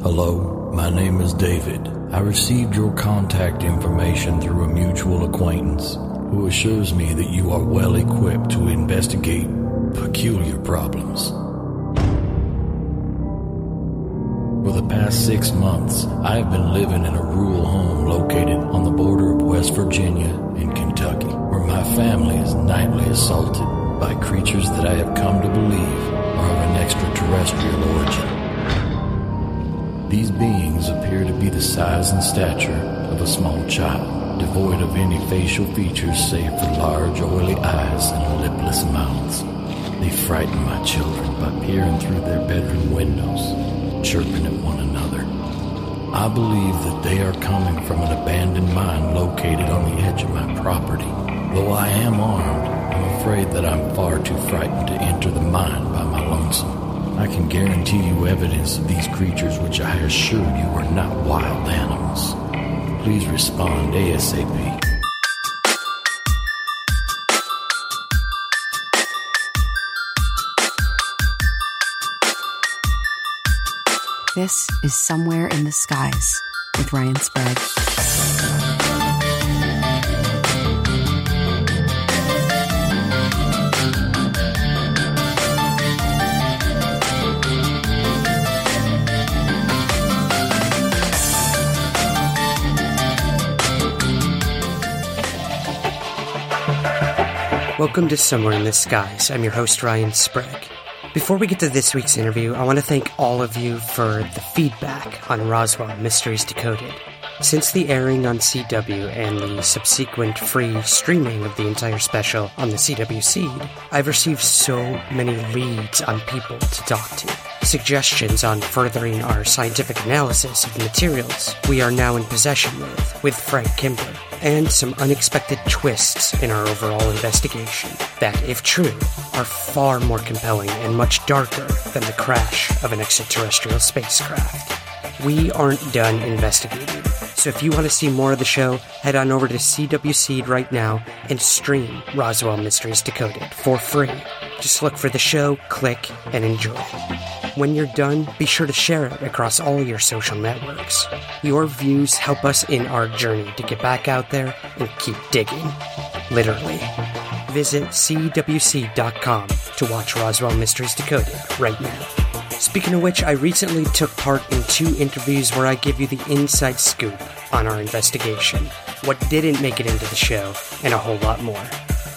Hello, my name is David. I received your contact information through a mutual acquaintance who assures me that you are well equipped to investigate peculiar problems. For the past six months, I have been living in a rural home located on the border of West Virginia and Kentucky, where my family is nightly assaulted by creatures that I have come to believe are of an extraterrestrial origin. These beings appear to be the size and stature of a small child, devoid of any facial features save for large, oily eyes and lipless mouths. They frighten my children by peering through their bedroom windows, chirping at one another. I believe that they are coming from an abandoned mine located on the edge of my property. Though I am armed, I'm afraid that I'm far too frightened to enter the mine by my lonesome. I can guarantee you evidence of these creatures which I assure you are not wild animals. Please respond ASAP. This is Somewhere in the Skies with Ryan Sprague. Welcome to Somewhere in the Skies. I'm your host, Ryan Sprague. Before we get to this week's interview, I want to thank all of you for the feedback on Roswell Mysteries Decoded. Since the airing on CW and the subsequent free streaming of the entire special on the CW Seed, I've received so many leads on people to talk to. Suggestions on furthering our scientific analysis of the materials we are now in possession of with Frank Kimbler, and some unexpected twists in our overall investigation that, if true, are far more compelling and much darker than the crash of an extraterrestrial spacecraft. We aren't done investigating, so if you want to see more of the show, head on over to CW Seed right now and stream Roswell Mysteries Decoded for free. Just look for the show, click, and enjoy. When you're done, be sure to share it across all your social networks. Your views help us in our journey to get back out there and keep digging. Literally. Visit CWSeed.com to watch Roswell Mysteries Decoded right now. Speaking of which, I recently took part in two interviews where I give you the inside scoop on our investigation, what didn't make it into the show, and a whole lot more.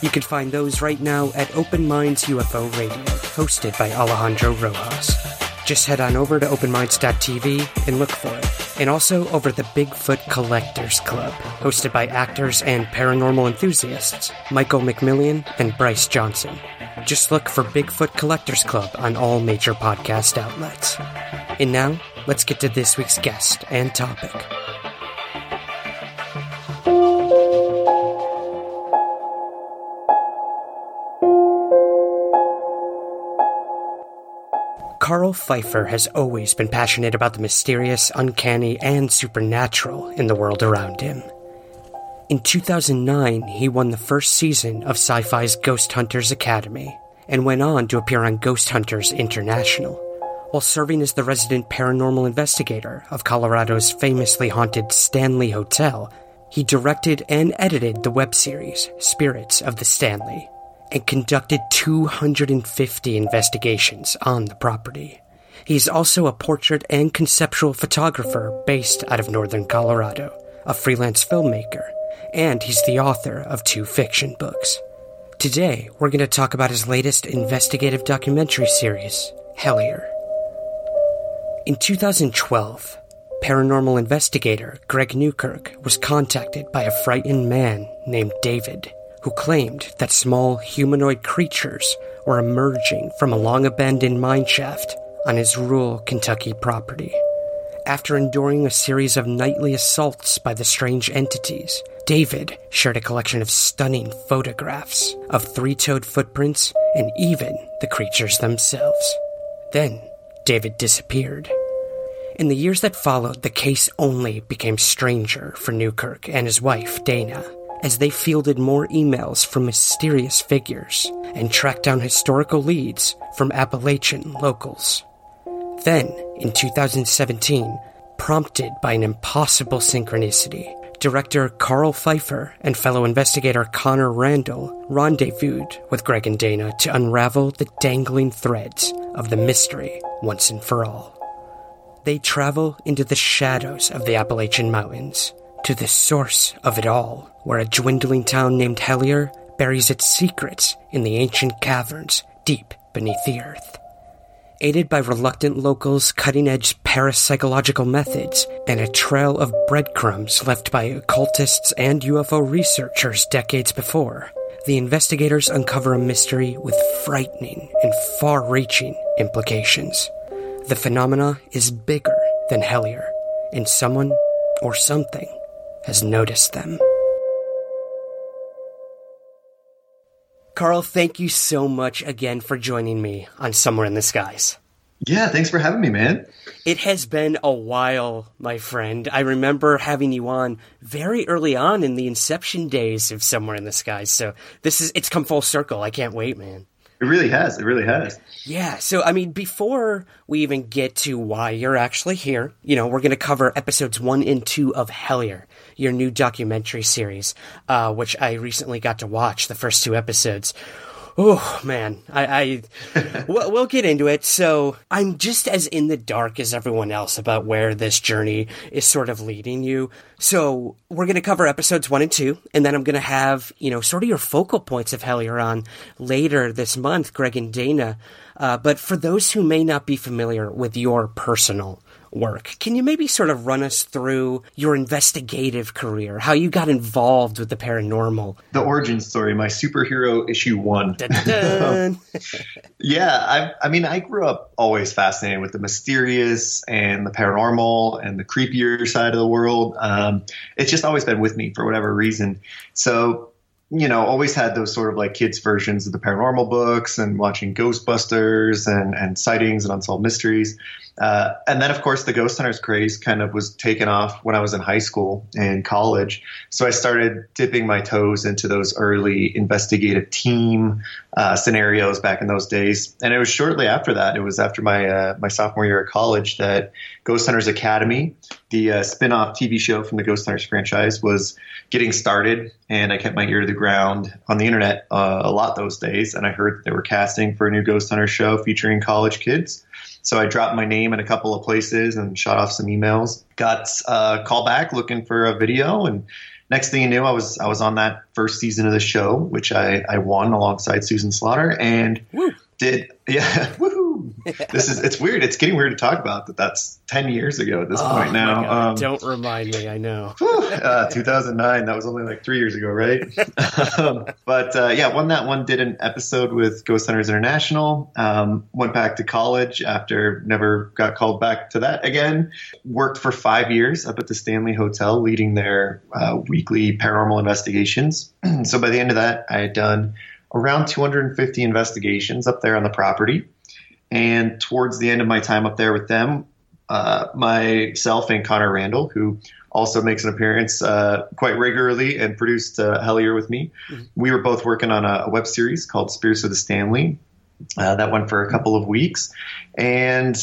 You can find those right now at Open Minds UFO Radio, hosted by Alejandro Rojas. Just head on over to openminds.tv and look for it. And also over the Bigfoot Collectors Club, hosted by actors and paranormal enthusiasts Michael McMillian and Bryce Johnson. Just look for Bigfoot Collectors Club on all major podcast outlets. And now, let's get to this week's guest and topic. Carl Pfeiffer has always been passionate about the mysterious, uncanny, and supernatural in the world around him. In 2009, he won the first season of Sci Fi's Ghost Hunters Academy and went on to appear on Ghost Hunters International. While serving as the resident paranormal investigator of Colorado's famously haunted Stanley Hotel, he directed and edited the web series Spirits of the Stanley and conducted 250 investigations on the property. He's also a portrait and conceptual photographer based out of northern Colorado, a freelance filmmaker, and he's the author of two fiction books. Today, we're going to talk about his latest investigative documentary series, Hellier. In 2012, paranormal investigator Greg Newkirk was contacted by a frightened man named David who claimed that small humanoid creatures were emerging from a long abandoned mineshaft on his rural Kentucky property. After enduring a series of nightly assaults by the strange entities, David shared a collection of stunning photographs of three toed footprints and even the creatures themselves. Then, David disappeared. In the years that followed, the case only became stranger for Newkirk and his wife, Dana, as they fielded more emails from mysterious figures and tracked down historical leads from Appalachian locals. Then, in 2017, prompted by an impossible synchronicity, director Carl Pfeiffer and fellow investigator Connor Randall rendezvoused with Greg and Dana to unravel the dangling threads of the mystery once and for all. They travel into the shadows of the Appalachian Mountains to the source of it all, where a dwindling town named Hellier buries its secrets in the ancient caverns deep beneath the earth aided by reluctant locals' cutting edge parapsychological methods and a trail of breadcrumbs left by occultists and UFO researchers decades before. The investigators uncover a mystery with frightening and far reaching implications. The phenomena is bigger than Hellier, and someone or something has noticed them. Carl, thank you so much again for joining me on Somewhere in the Skies. Yeah, thanks for having me, man. It has been a while, my friend. I remember having you on very early on in the inception days of Somewhere in the Skies. So this is it's come full circle. I can't wait, man. It really has. It really has. Yeah. So, I mean, before we even get to why you're actually here, you know, we're going to cover episodes one and two of Hellier, your new documentary series, uh, which I recently got to watch the first two episodes. Oh man, I, I we'll, we'll get into it. So I'm just as in the dark as everyone else about where this journey is sort of leading you. So we're going to cover episodes one and two, and then I'm going to have you know sort of your focal points of Hellier later this month, Greg and Dana. Uh, but for those who may not be familiar with your personal work. Can you maybe sort of run us through your investigative career, how you got involved with the paranormal? The origin story, my superhero issue one. yeah, I, I mean, I grew up always fascinated with the mysterious and the paranormal and the creepier side of the world. Um, it's just always been with me for whatever reason. So you know, always had those sort of like kids versions of the paranormal books and watching Ghostbusters and, and sightings and unsolved mysteries. Uh, and then, of course, the ghost hunters craze kind of was taken off when I was in high school and college. So I started dipping my toes into those early investigative team uh, scenarios back in those days. And it was shortly after that, it was after my uh, my sophomore year at college, that Ghost Hunters Academy, the uh, spin off TV show from the Ghost Hunters franchise, was getting started. And I kept my ear to the ground on the internet uh, a lot those days. And I heard that they were casting for a new Ghost Hunter show featuring college kids. So I dropped my name in a couple of places and shot off some emails. Got a call back looking for a video, and next thing you knew, I was I was on that first season of the show, which I, I won alongside Susan Slaughter, and Woo. did yeah, this is it's weird. It's getting weird to talk about that. That's ten years ago at this oh, point now. Um, Don't remind me. I know. uh, 2009. That was only like three years ago, right? um, but uh, yeah, won that one. Did an episode with Ghost Hunters International. Um, went back to college after never got called back to that again. Worked for five years up at the Stanley Hotel, leading their uh, weekly paranormal investigations. so by the end of that, I had done around 250 investigations up there on the property. And towards the end of my time up there with them, uh, myself and Connor Randall, who also makes an appearance uh, quite regularly and produced uh, Hellier with me, mm-hmm. we were both working on a, a, web series called Spirits of the Stanley. Uh, that went for a couple of weeks. And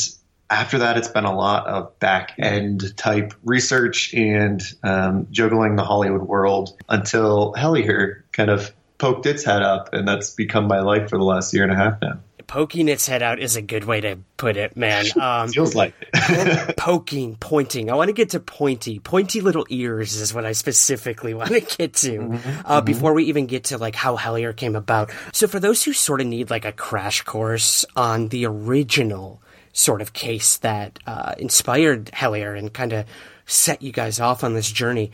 after that, it's been a lot of back end type research and um, juggling the Hollywood world until Hellier kind of poked its head up, and that's become my life for the last year and a half now poking its head out is a good way to put it, man. Um, Feels like it. poking, pointing. I want to get to pointy, pointy little ears is what I specifically want to get to mm-hmm, uh, mm-hmm. before we even get to like how Hellier came about. So for those who sort of need like a crash course on the original sort of case that uh, inspired Hellier and kind of set you guys off on this journey.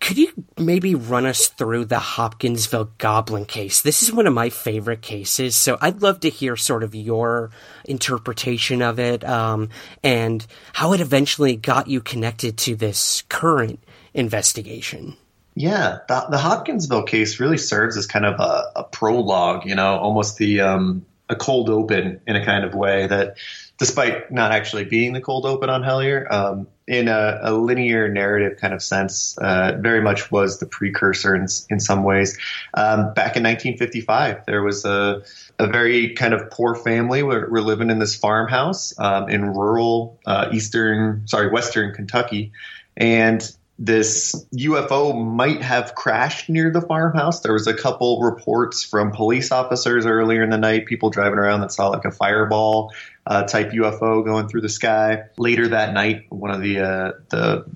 Could you maybe run us through the Hopkinsville Goblin case? This is one of my favorite cases, so I'd love to hear sort of your interpretation of it um, and how it eventually got you connected to this current investigation. Yeah, the, the Hopkinsville case really serves as kind of a, a prologue, you know, almost the um, a cold open in a kind of way that, despite not actually being the cold open on Hellier, um, in a, a, linear narrative kind of sense, uh, very much was the precursor in, in some ways. Um, back in 1955, there was a, a very kind of poor family. We're, we're living in this farmhouse um, in rural uh, eastern, sorry, western Kentucky, and this UFO might have crashed near the farmhouse. There was a couple reports from police officers earlier in the night, people driving around that saw like a fireball uh, type UFO going through the sky. Later that night, one of the uh, the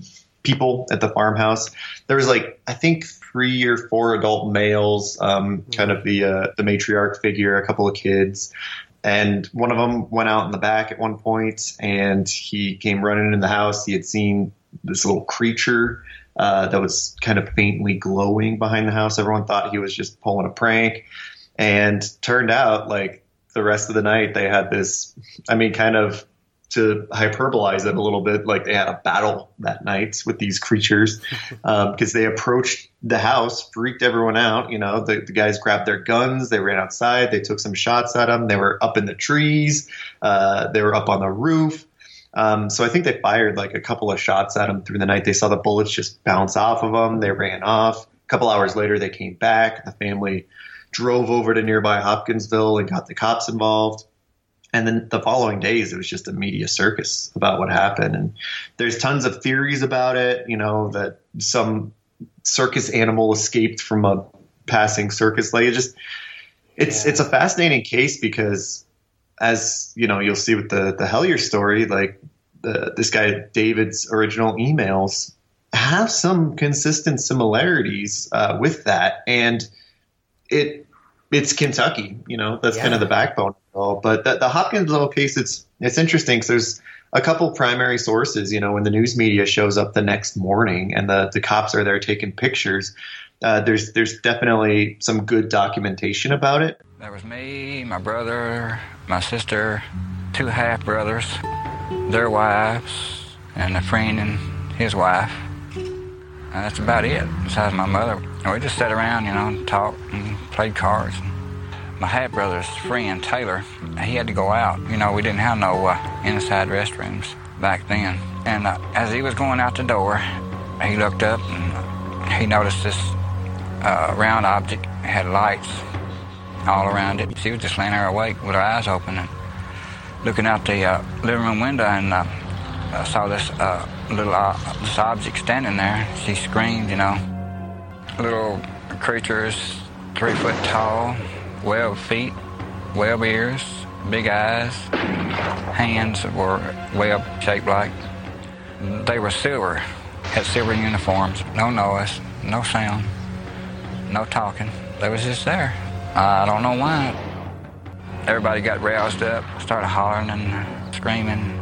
people at the farmhouse, there was like I think three or four adult males, um, kind of the uh, the matriarch figure, a couple of kids. And one of them went out in the back at one point, and he came running in the house. He had seen this little creature uh, that was kind of faintly glowing behind the house. Everyone thought he was just pulling a prank, and turned out like the rest of the night they had this. I mean, kind of to hyperbolize it a little bit, like they had a battle that night with these creatures because um, they approached the house, freaked everyone out. You know, the, the, guys grabbed their guns, they ran outside, they took some shots at them. They were up in the trees, uh, they were up on the roof. Um, so I think they fired like a couple of shots at them through the night. They saw the bullets just bounce off of them. They ran off. A couple hours later, they came back. The family drove over to nearby Hopkinsville and got the cops involved. And then the following days, it was just a media circus about what happened. And there's tons of theories about it. You know that some circus animal escaped from a passing circus. Like it just, it's yeah. it's a fascinating case because as you know, you'll see with the the Hellier story, like the, this guy David's original emails have some consistent similarities uh, with that, and it it's Kentucky. You know, that's yeah. kind of the backbone of all. But the, the Hopkinsville case, it's it's interesting because there's a couple primary sources. You know, when the news media shows up the next morning and the the cops are there taking pictures, uh, there's there's definitely some good documentation about it. There was me, my brother, my sister, two half brothers, their wives, and a friend and his wife. And that's about it, besides my mother. We just sat around, you know, and talked and played cards. My half brother's friend, Taylor, he had to go out. You know, we didn't have no uh, inside restrooms back then. And uh, as he was going out the door, he looked up and he noticed this uh, round object had lights all around it. She was just laying there awake with her eyes open and looking out the uh, living room window and uh, I saw this uh, little uh, object standing there. She screamed, you know. Little creatures, three foot tall, web feet, web ears, big eyes, hands were web shaped like. They were silver, had silver uniforms, no noise, no sound, no talking. They was just there. I don't know why. Everybody got roused up, started hollering and screaming.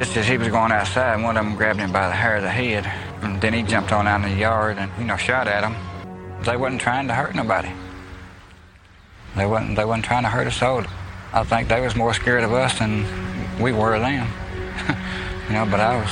Just as he was going outside, and one of them grabbed him by the hair of the head, and then he jumped on out in the yard and, you know, shot at him. They wasn't trying to hurt nobody. They wasn't, they wasn't trying to hurt us all. I think they was more scared of us than we were of them. you know, but I was,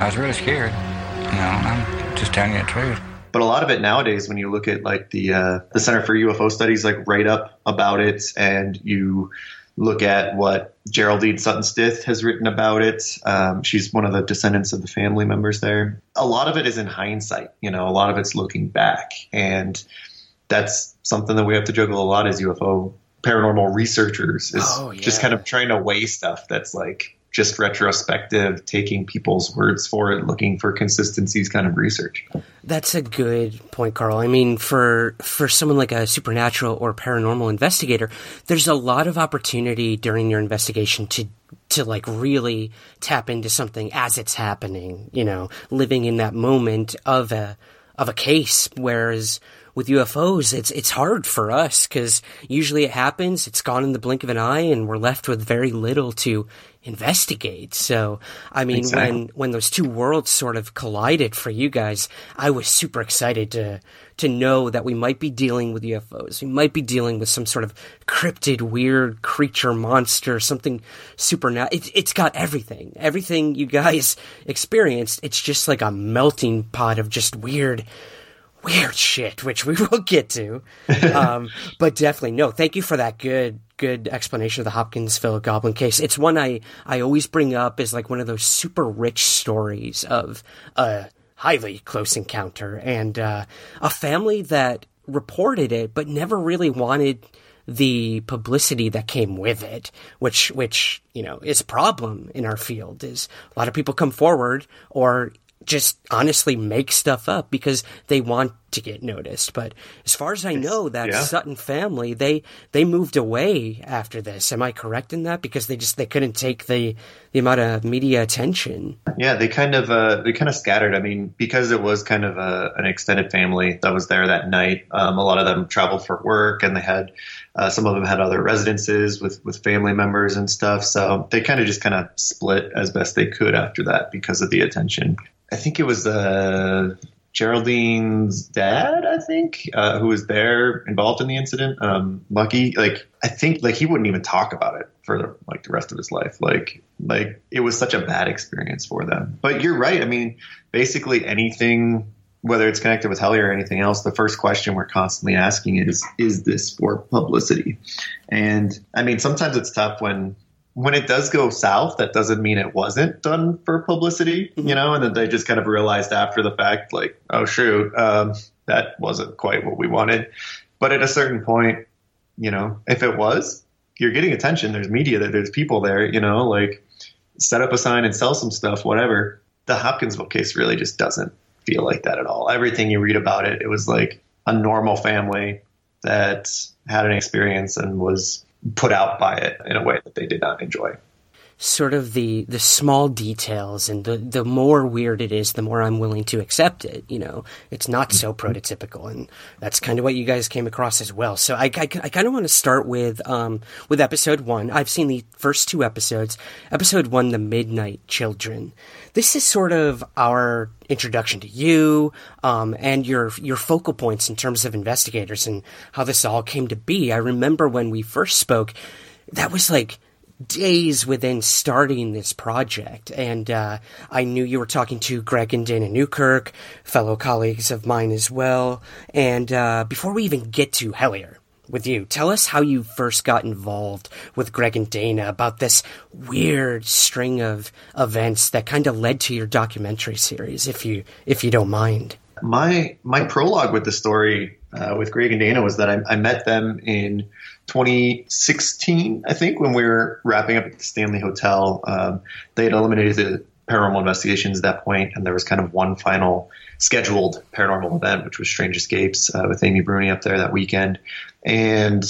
I was really scared. You know, I'm just telling you the truth. But a lot of it nowadays, when you look at like the uh, the Center for UFO Studies, like write up about it, and you look at what Geraldine Sutton Stith has written about it. Um, she's one of the descendants of the family members there. A lot of it is in hindsight. You know, a lot of it's looking back, and that's something that we have to juggle a lot as UFO paranormal researchers is oh, yeah. just kind of trying to weigh stuff that's like just retrospective, taking people's words for it, looking for consistencies kind of research. That's a good point, Carl. I mean, for for someone like a supernatural or paranormal investigator, there's a lot of opportunity during your investigation to to like really tap into something as it's happening, you know, living in that moment of a of a case whereas with UFOs, it's it's hard for us because usually it happens, it's gone in the blink of an eye, and we're left with very little to investigate. So, I mean, exactly. when when those two worlds sort of collided for you guys, I was super excited to to know that we might be dealing with UFOs. We might be dealing with some sort of cryptid, weird creature, monster, something supernatural. It, it's got everything, everything you guys experienced. It's just like a melting pot of just weird weird shit, which we will get to. Um, but definitely, no, thank you for that good, good explanation of the Hopkinsville Goblin case. It's one I, I always bring up as like one of those super rich stories of a highly close encounter and uh, a family that reported it, but never really wanted the publicity that came with it, which, which, you know, is a problem in our field is a lot of people come forward or just honestly make stuff up because they want to get noticed. But as far as I know, that yeah. Sutton family they they moved away after this. Am I correct in that? Because they just they couldn't take the the amount of media attention. Yeah, they kind of uh, they kind of scattered. I mean, because it was kind of a, an extended family that was there that night. Um, a lot of them traveled for work, and they had uh, some of them had other residences with with family members and stuff. So they kind of just kind of split as best they could after that because of the attention. I think it was uh, Geraldine's dad, I think, uh, who was there involved in the incident. Um, Lucky, like I think, like he wouldn't even talk about it for like the rest of his life. Like, like it was such a bad experience for them. But you're right. I mean, basically anything, whether it's connected with Hellier or anything else, the first question we're constantly asking is, is this for publicity? And I mean, sometimes it's tough when when it does go south, that doesn't mean it wasn't done for publicity, you know, and then they just kind of realized after the fact, like, oh, shoot, um, that wasn't quite what we wanted. But at a certain point, you know, if it was, you're getting attention. There's media there, there's people there, you know, like set up a sign and sell some stuff, whatever. The Hopkinsville case really just doesn't feel like that at all. Everything you read about it, it was like a normal family that had an experience and was put out by it in a way that they did not enjoy sort of the the small details and the the more weird it is the more I'm willing to accept it you know? It's not so mm-hmm. prototypical and that's kind of what you guys came across as well. So I, I, I kind of want to start with um with episode one. I've seen the first two episodes. Episode one the midnight children. This is sort of our introduction to you um, and your your focal points in terms of investigators and how this all came to be. I remember when we first spoke that was like days within starting this project. And uh, I knew you were talking to Greg and Dana Newkirk, fellow colleagues of mine as well. And uh, before we even get to Hellier, with you. Tell us how you first got involved with Greg and Dana about this weird string of events that kind of led to your documentary series, if you if you don't mind. My my prologue with the story uh, with Greg and Dana was that I, I met them in 2016, I think, when we were wrapping up at the Stanley Hotel. Um, they had eliminated the paranormal investigations at that point, and there was kind of one final scheduled paranormal event, which was Strange Escapes uh, with Amy Bruni up there that weekend. And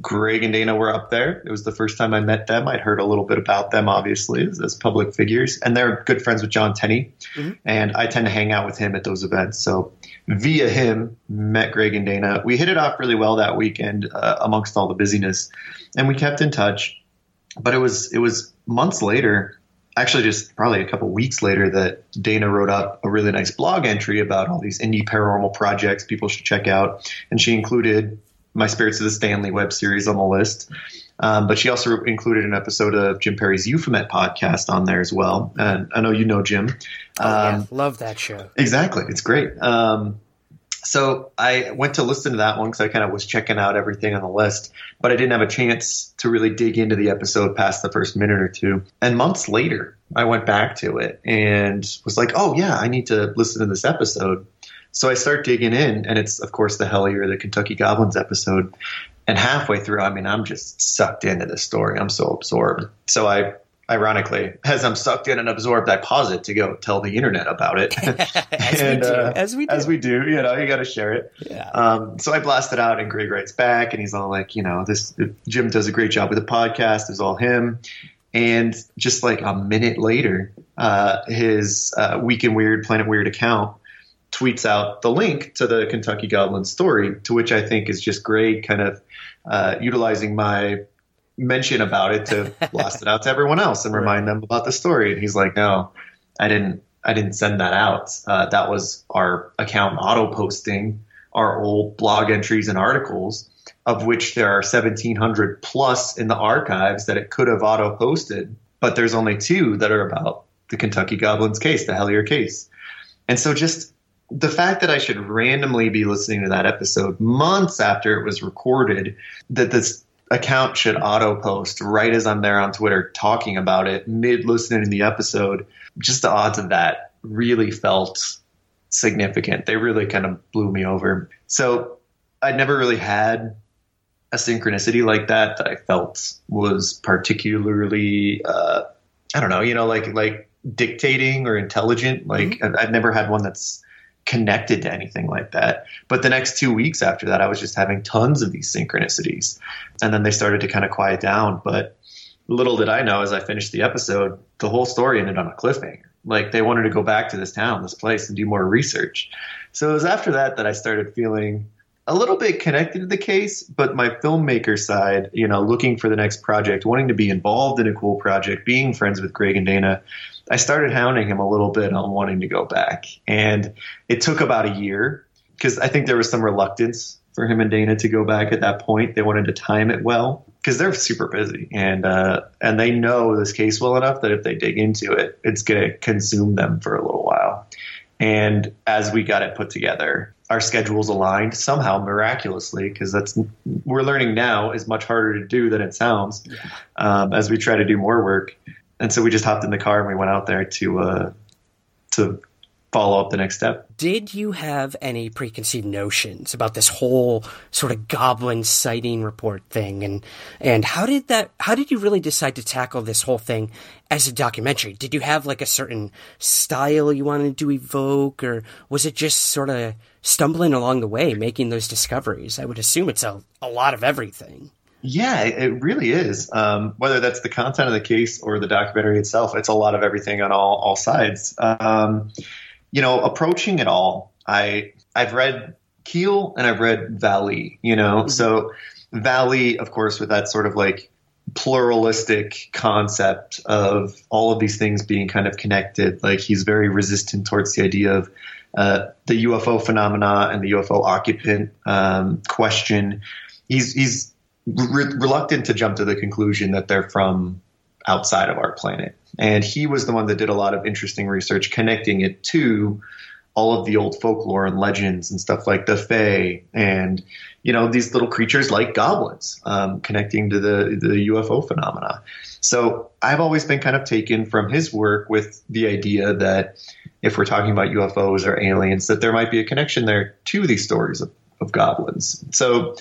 Greg and Dana were up there. It was the first time I met them. I'd heard a little bit about them, obviously, as, as public figures, and they're good friends with John Tenney. Mm-hmm. And I tend to hang out with him at those events. So via him, met Greg and Dana. We hit it off really well that weekend uh, amongst all the busyness, and we kept in touch. But it was it was months later, actually just probably a couple weeks later, that Dana wrote up a really nice blog entry about all these indie paranormal projects people should check out, and she included my Spirits of the Stanley web series on the list. Um, but she also included an episode of Jim Perry's Euphemet podcast on there as well. And I know you know Jim. Oh, um, yeah. Love that show. Exactly. It's great. Um, so I went to listen to that one because I kind of was checking out everything on the list, but I didn't have a chance to really dig into the episode past the first minute or two. And months later, I went back to it and was like, oh, yeah, I need to listen to this episode. So I start digging in, and it's, of course, the Hellier, the Kentucky Goblins episode. And halfway through, I mean, I'm just sucked into the story. I'm so absorbed. So I, ironically, as I'm sucked in and absorbed, I pause it to go tell the internet about it. as, and, we do, uh, as we do. As we do. You know, you got to share it. Yeah. Um, so I blast it out, and Greg writes back, and he's all like, you know, this Jim does a great job with the podcast. It's all him. And just like a minute later, uh, his uh, Week in Weird, Planet Weird account tweets out the link to the Kentucky Goblin story, to which I think is just great, kind of uh, utilizing my mention about it to blast it out to everyone else and remind them about the story. And he's like, no, I didn't. I didn't send that out. Uh, that was our account auto posting our old blog entries and articles, of which there are 1,700 plus in the archives that it could have auto posted, but there's only two that are about the Kentucky Goblins case, the Hellier case. And so just the fact that I should randomly be listening to that episode months after it was recorded, that this account should auto post right as I'm there on Twitter talking about it mid listening to the episode. Just the odds of that really felt significant. They really kind of blew me over. So I'd never really had a synchronicity like that that I felt was particularly, uh, I don't know, you know, like like dictating or intelligent. Like mm-hmm. I've, I've never had one that's connected to anything like that. But the next two weeks after that, I was just having tons of these synchronicities. And then they started to kind of quiet down. But little did I know as I finished the episode, the whole story ended on a cliffhanger. Like they wanted to go back to this town, this place, and do more research. So it was after that that I started feeling a little bit connected to the case, but my filmmaker side, you know, looking for the next project, wanting to be involved in a cool project, being friends with Greg and Dana, I started hounding him a little bit on wanting to go back. And it took about a year because I think there was some reluctance for him and Dana to go back at that point. They wanted to time it well because they're super busy and uh, and they know this case well enough that if they dig into it, it's going to consume them for a little while. And as we got it put together, our schedules aligned somehow miraculously because that's we're learning now is much harder to do than it sounds um, as we try to do more work and so we just hopped in the car and we went out there to uh, to follow up the next step. Did you have any preconceived notions about this whole sort of goblin sighting report thing and and how did that how did you really decide to tackle this whole thing as a documentary? Did you have like a certain style you wanted to evoke or was it just sort of stumbling along the way making those discoveries? I would assume it's a, a lot of everything. Yeah, it really is. Um, whether that's the content of the case or the documentary itself, it's a lot of everything on all all sides. Um, you know, approaching it all, I I've read Keel and I've read Vallée. You know, mm-hmm. so Vallée, of course, with that sort of like pluralistic concept of all of these things being kind of connected. Like he's very resistant towards the idea of uh, the UFO phenomena and the UFO occupant um, question. He's he's re- reluctant to jump to the conclusion that they're from outside of our planet. And he was the one that did a lot of interesting research connecting it to all of the old folklore and legends and stuff like the Fae and you know these little creatures like goblins, um, connecting to the the UFO phenomena. So I've always been kind of taken from his work with the idea that if we're talking about UFOs or aliens, that there might be a connection there to these stories of, of goblins. So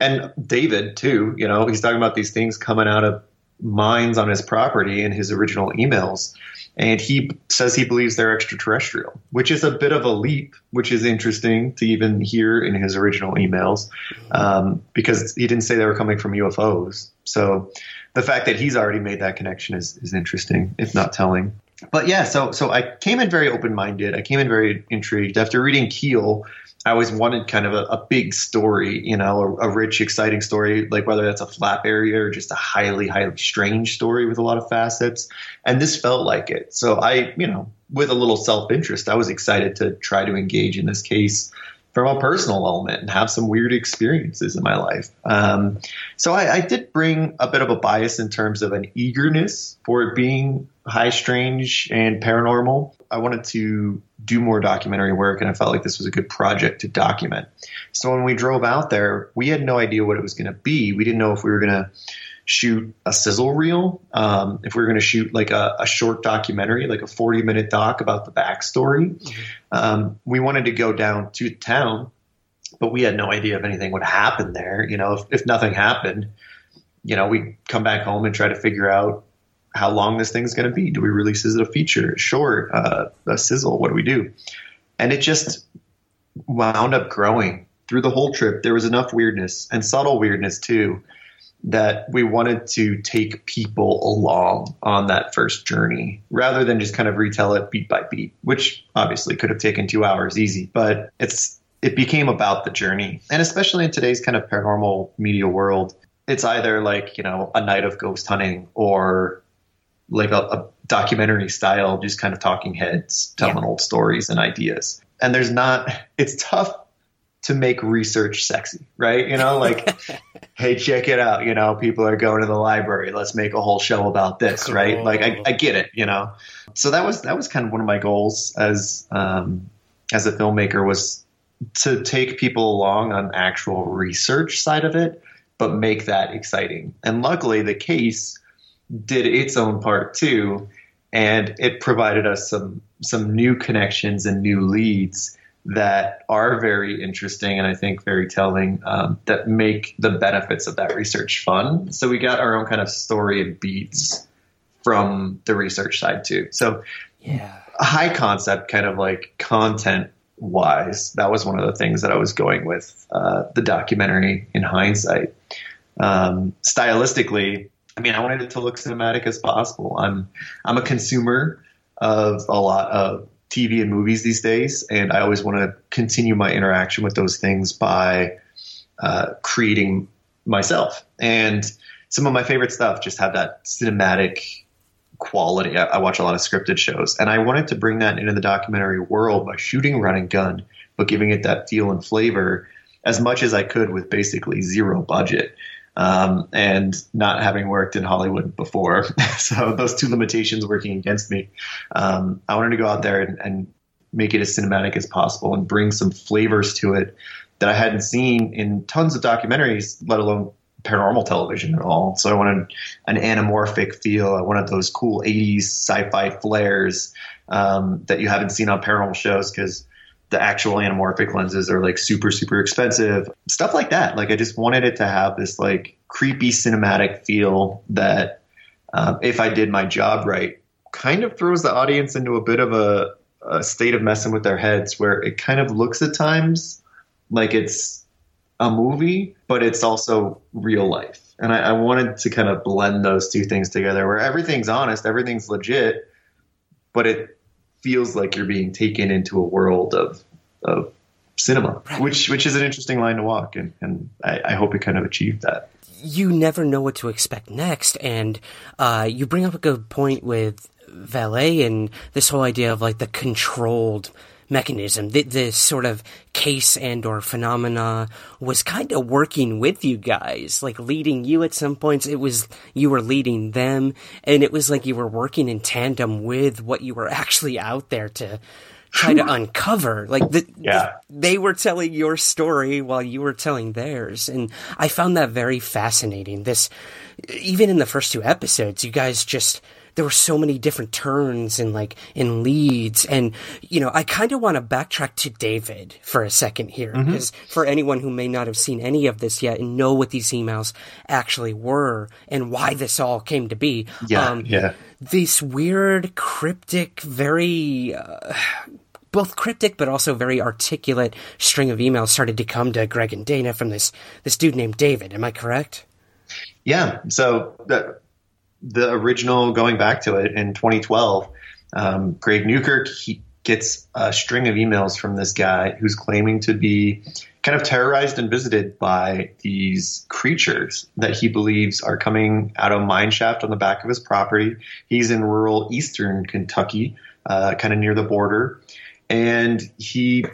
and David too. You know, he's talking about these things coming out of mines on his property in his original emails. And he says he believes they're extraterrestrial, which is a bit of a leap, which is interesting to even hear in his original emails, um, because he didn't say they were coming from UFOs. So the fact that he's already made that connection is, is interesting, if not telling. But yeah, so so I came in very open minded. I came in very intrigued after reading Keel. I always wanted kind of a, a big story, you know, a, a, rich, exciting story, like whether that's a flap area or just a highly, highly strange story with a lot of facets. And this felt like it. So I, you know, with a little self interest, I was excited to try to engage in this case from a personal element and have some weird experiences in my life. Um, so I, I, did bring a bit of a bias in terms of an eagerness for it being high strange and paranormal. I wanted to do more documentary work, and I felt like this was a good project to document. So when we drove out there, we had no idea what it was going to be. We didn't know if we were going to shoot a sizzle reel, um, if we were going to shoot like a, a, short documentary, like a 40 minute doc about the backstory. Mm-hmm. Um, we wanted to go down to town, but we had no idea if anything would happen there. You know, if, if nothing happened, you know, we'd come back home and try to figure out how long this thing's going to be. Do we release as a feature, short, uh, a sizzle? What do we do? And it just wound up growing through the whole trip. There was enough weirdness and subtle weirdness too that we wanted to take people along on that first journey rather than just kind of retell it beat by beat, which obviously could have taken two hours easy, but it's it became about the journey. And especially in today's kind of paranormal media world, it's either like, you know, a night of ghost hunting or like a, a documentary style, just kind of talking heads, telling yeah. old stories and ideas. And there's not, it's tough to make research sexy, right? You know, like, hey, check it out. You know, people are going to the library. Let's make a whole show about this, right? Like, I, I get it. You know, so that was that was kind of one of my goals as um, as a filmmaker was to take people along on actual research side of it, but make that exciting. And luckily, the case did its own part too, and it provided us some some new connections and new leads that are very interesting and I think very telling um, that make the benefits of that research fun. So we got our own kind of story and beats from the research side too. So yeah, high concept kind of like content wise, that was one of the things that I was going with uh, the documentary in hindsight. Um, stylistically, I mean, I wanted it to look cinematic as possible. I'm I'm a consumer of a lot of TV and movies these days, and I always want to continue my interaction with those things by uh, creating myself. And some of my favorite stuff just have that cinematic quality. I, I, watch a lot of scripted shows, and I wanted to bring that into the documentary world by shooting run and gun, but giving it that feel and flavor as much as I could with basically zero budget um, and not having worked in Hollywood before. so those two limitations working against me. Um, I wanted to go out there and, and, make it as cinematic as possible and bring some flavors to it that I hadn't seen in tons of documentaries, let alone paranormal television at all. So I wanted an anamorphic feel. I wanted those cool 80s sci-fi flares um, that you haven't seen on paranormal shows because the actual anamorphic lenses are like super super expensive stuff like that. Like i just wanted it to have this like creepy cinematic feel that um, if i did my job right kind of throws the audience into a bit of a, a state of messing with their heads where it kind of looks at times like it's a movie but it's also real life. And I, I wanted to kind of blend those two things together where everything's honest everything's legit but it feels like you're being taken into a world of of cinema, right. which which is an interesting line to walk, and and I, I, hope it kind of achieved that. You never know what to expect next, and uh, you bring up a good point with Vallée and this whole idea of like the controlled mechanism. This sort of case and or phenomena was kind of working with you guys, like leading you at some points. It was you were leading them, and it was like you were working in tandem with what you were actually out there to try to uncover. Like the, yeah. the, they were telling your story while you were telling theirs, and I found that very fascinating. This even in the first two episodes, you guys just there were so many different turns and like in leads. And, you know, I kind of want to backtrack to David for a second here mm-hmm. because for anyone who may not have seen any of this yet and know what these emails actually were and why this all came to be. Yeah. Um, yeah. This weird, cryptic, very, uh, both cryptic but also very articulate string of emails started to come to Greg and Dana from this this dude named David. Am I correct? Yeah. So that the original, going back to it in 2012, um, Greg Newkirk he gets a string of emails from this guy who's claiming to be kind of terrorized and visited by these creatures that he believes are coming out of mine shaft on the back of his property. He's in rural eastern Kentucky, uh, kind of near the border, and he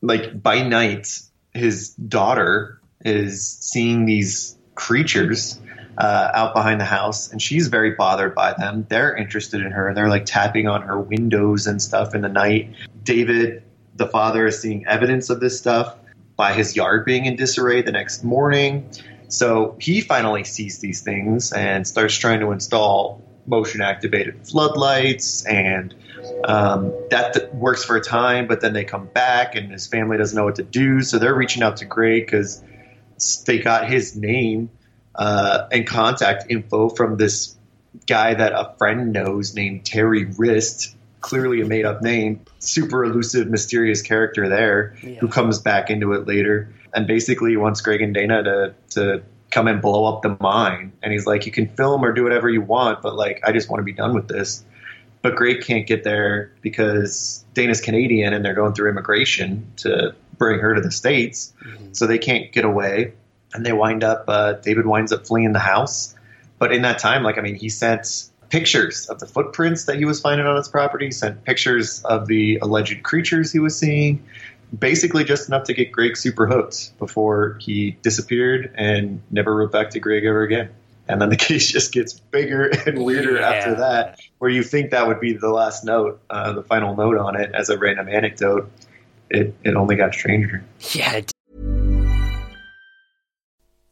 like by night his daughter is seeing these creatures uh, out behind the house, and she's very bothered by them. They're interested in her. They're like tapping on her windows and stuff in the night. David, the father, is seeing evidence of this stuff by his yard being in disarray the next morning. So he finally sees these things and starts trying to install motion activated floodlights and um, that works for a time, but then they come back and his family doesn't know what to do. So they're reaching out to Greg because they got his name uh, and contact info from this guy that a friend knows named Terry Wriste, clearly a made up name, super elusive, mysterious character there yeah. who comes back into it later and basically wants Greg and Dana to, to come and blow up the mine. And he's like, you can film or do whatever you want, but like, I just want to be done with this. But Greg can't get there because Dana's Canadian and they're going through immigration to bring her to the States. Mm-hmm. So they can't get away. And they wind up, uh, David winds up fleeing the house. But in that time, like, I mean, he sent pictures of the footprints that he was finding on his property, sent pictures of the alleged creatures he was seeing, basically just enough to get Greg super hooked before he disappeared and never wrote back to Greg ever again. And then the case just gets bigger and weirder yeah. after that, where you think that would be the last note, uh, the final note on it as a random anecdote. It, it only got stranger. Yeah.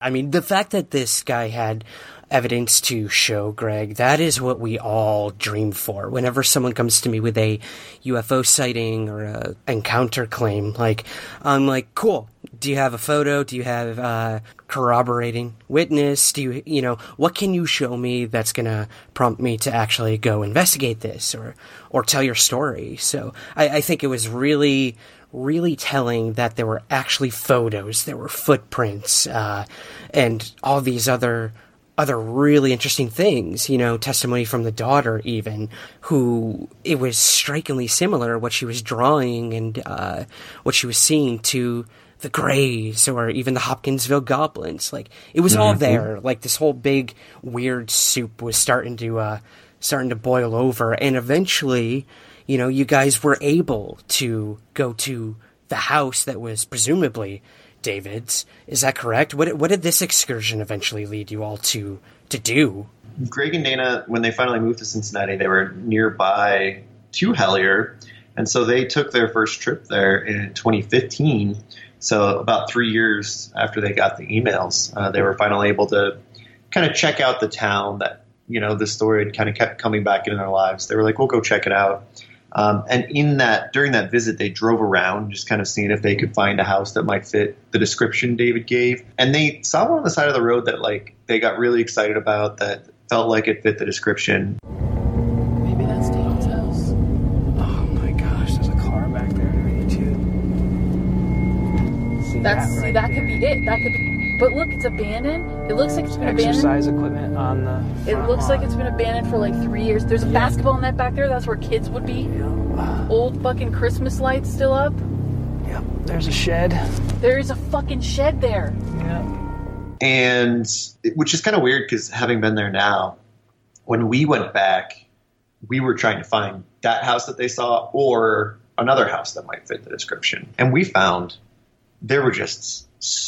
I mean, the fact that this guy had evidence to show, Greg. That is what we all dream for. Whenever someone comes to me with a UFO sighting or a encounter claim, like I'm like, cool. Do you have a photo? Do you have uh, corroborating witness? Do you, you know, what can you show me that's gonna prompt me to actually go investigate this or or tell your story? So I, I think it was really really telling that there were actually photos, there were footprints, uh, and all these other other really interesting things, you know, testimony from the daughter, even, who it was strikingly similar what she was drawing and uh, what she was seeing to the Greys or even the Hopkinsville Goblins. Like, it was mm-hmm. all there. Like, this whole big, weird soup was starting to, uh, starting to boil over. And eventually, you know, you guys were able to go to the house that was presumably David's. Is that correct? What what did this excursion eventually lead you all to to do? Greg and Dana, when they finally moved to Cincinnati, they were nearby to Hellier, and so they took their first trip there in 2015. So about three years after they got the emails, uh, they were finally able to kind of check out the town that you know the story had kind of kept coming back into their lives. They were like, "We'll go check it out." Um, and in that, during that visit, they drove around, just kind of seeing if they could find a house that might fit the description David gave. And they saw one on the side of the road that, like, they got really excited about that felt like it fit the description. Maybe that's David's house. Oh my gosh, there's a car back there already too. See that's that right see that there. could be it. That could be but look, it's abandoned. It looks like it's been Exercise abandoned. equipment on the. It looks like it's been abandoned for like three years. There's a yeah. basketball net back there. That's where kids would be. Yeah. Old fucking Christmas lights still up. Yep. There's a shed. There is a fucking shed there. Yeah. And which is kind of weird because having been there now, when we went back, we were trying to find that house that they saw or another house that might fit the description. And we found there were just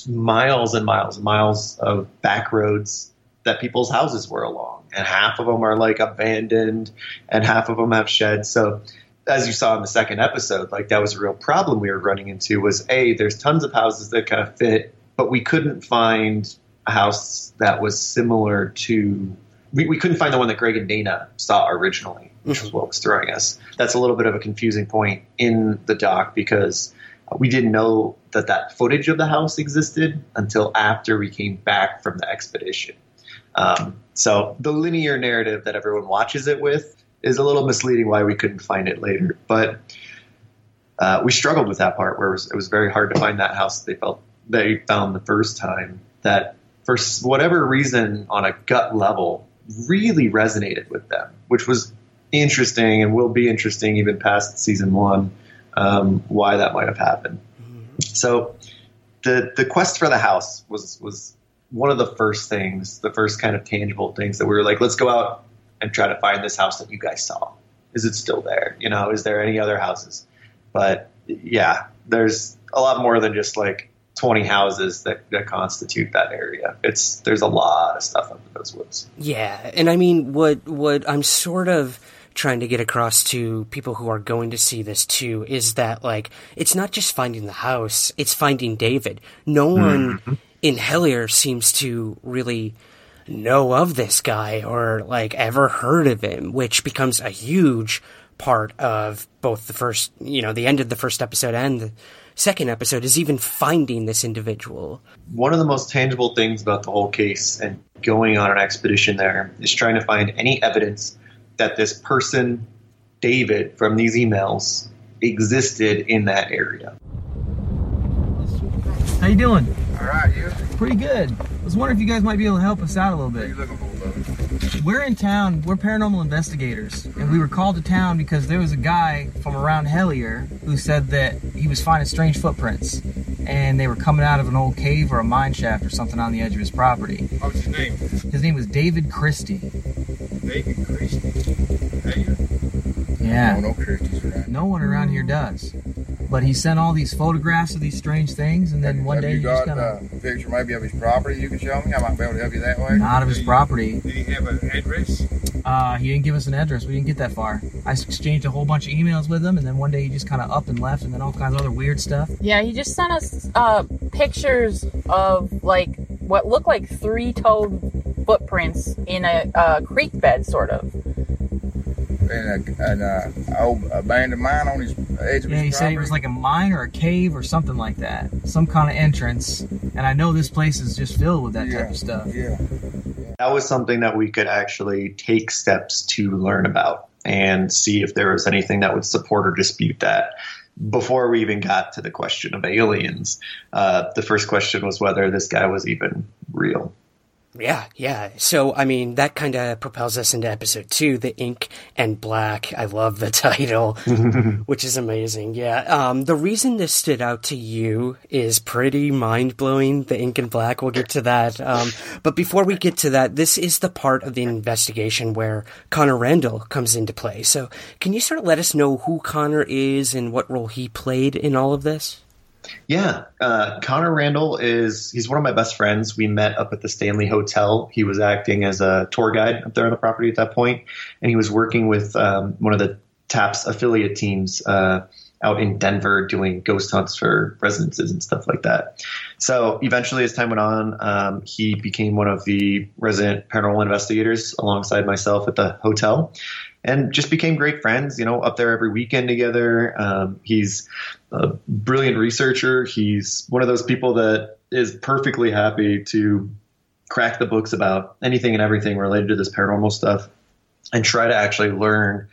miles and miles and miles of back roads that people's houses were along, and half of them are like abandoned, and half of them have sheds. So, as you saw in the second episode, like that was a real problem we were running into. Was a there's tons of houses that kind of fit, but we couldn't find a house that was similar to. We, we couldn't find the one that Greg and Dana saw originally, which mm-hmm. was what was throwing us. That's a little bit of a confusing point in the doc because we didn't know that that footage of the house existed until after we came back from the expedition. Um, so the linear narrative that everyone watches it with is a little misleading why we couldn't find it later. But uh, we struggled with that part where it was, it was very hard to find that house they felt they found the first time that for whatever reason on a gut level really resonated with them, which was interesting and will be interesting even past season one um, why that might have happened. So the the quest for the house was was one of the first things, the first kind of tangible things that we were like, let's go out and try to find this house that you guys saw. Is it still there? You know, is there any other houses? But yeah, there's a lot more than just like 20 houses that, that constitute that area. It's there's a lot of stuff up in those woods. Yeah, and I mean, what what I'm sort of trying to get across to people who are going to see this too is that like it's not just finding the house, it's finding David. No one mm-hmm. in Hellier seems to really know of this guy or like ever heard of him, which becomes a huge part of both the first, you know, the end of the first episode and the second episode is even finding this individual. One of the most tangible things about the whole case and going on an expedition there is trying to find any evidence that this person, David, from these emails existed in that area. How you doing? All right, you? Pretty good. I was wondering if you guys might be able to help us out a little bit. What are you looking for, We're in town. We're paranormal investigators, and we were called to town because there was a guy from around Hellier who said that he was finding strange footprints, and they were coming out of an old cave or a mine shaft or something on the edge of his property. What's his name? His name was David Christie. David Christie. Hey, Yeah. no, no Christies around. No one around here does. But he sent all these photographs of these strange things, and then one Have day you he just got kind of a picture maybe of his property you can show me? I might be able to help you that way. not of his property. Did he have an address? Uh, he didn't give us an address. We didn't get that far. I exchanged a whole bunch of emails with him, and then one day he just kind of up and left, and then all kinds of other weird stuff. Yeah, he just sent us uh, pictures of like what looked like three-toed footprints in a, a creek bed, sort of. And a, an uh, old abandoned mine on his edge of Yeah, he his said it was like a mine or a cave or something like that, some kind of entrance. And I know this place is just filled with that type of stuff. Yeah. That was something that we could actually take steps to learn about and see if there was anything that would support or dispute that. Before we even got to the question of aliens, uh, the first question was whether this guy was even real. Yeah, yeah. So, I mean, that kind of propels us into episode two, the ink and black. I love the title, which is amazing. Yeah. Um, the reason this stood out to you is pretty mind blowing. The ink and black. We'll get to that. Um, but before we get to that, this is the part of the investigation where Connor Randall comes into play. So, can you sort of let us know who Connor is and what role he played in all of this? Yeah, uh, Connor Randall is he's one of my best friends. We met up at the Stanley Hotel. He was acting as a tour guide up there on the property at that point, and he was working with um, one of the TAPS affiliate teams uh, out in Denver doing ghost hunts for residences and stuff like that. So eventually, as time went on, um, he became one of the resident paranormal investigators alongside myself at the hotel and just became great friends, you know, up there every weekend together. Um, he's a brilliant researcher. He's one of those people that is perfectly happy to crack the books about anything and everything related to this paranormal stuff and try to actually learn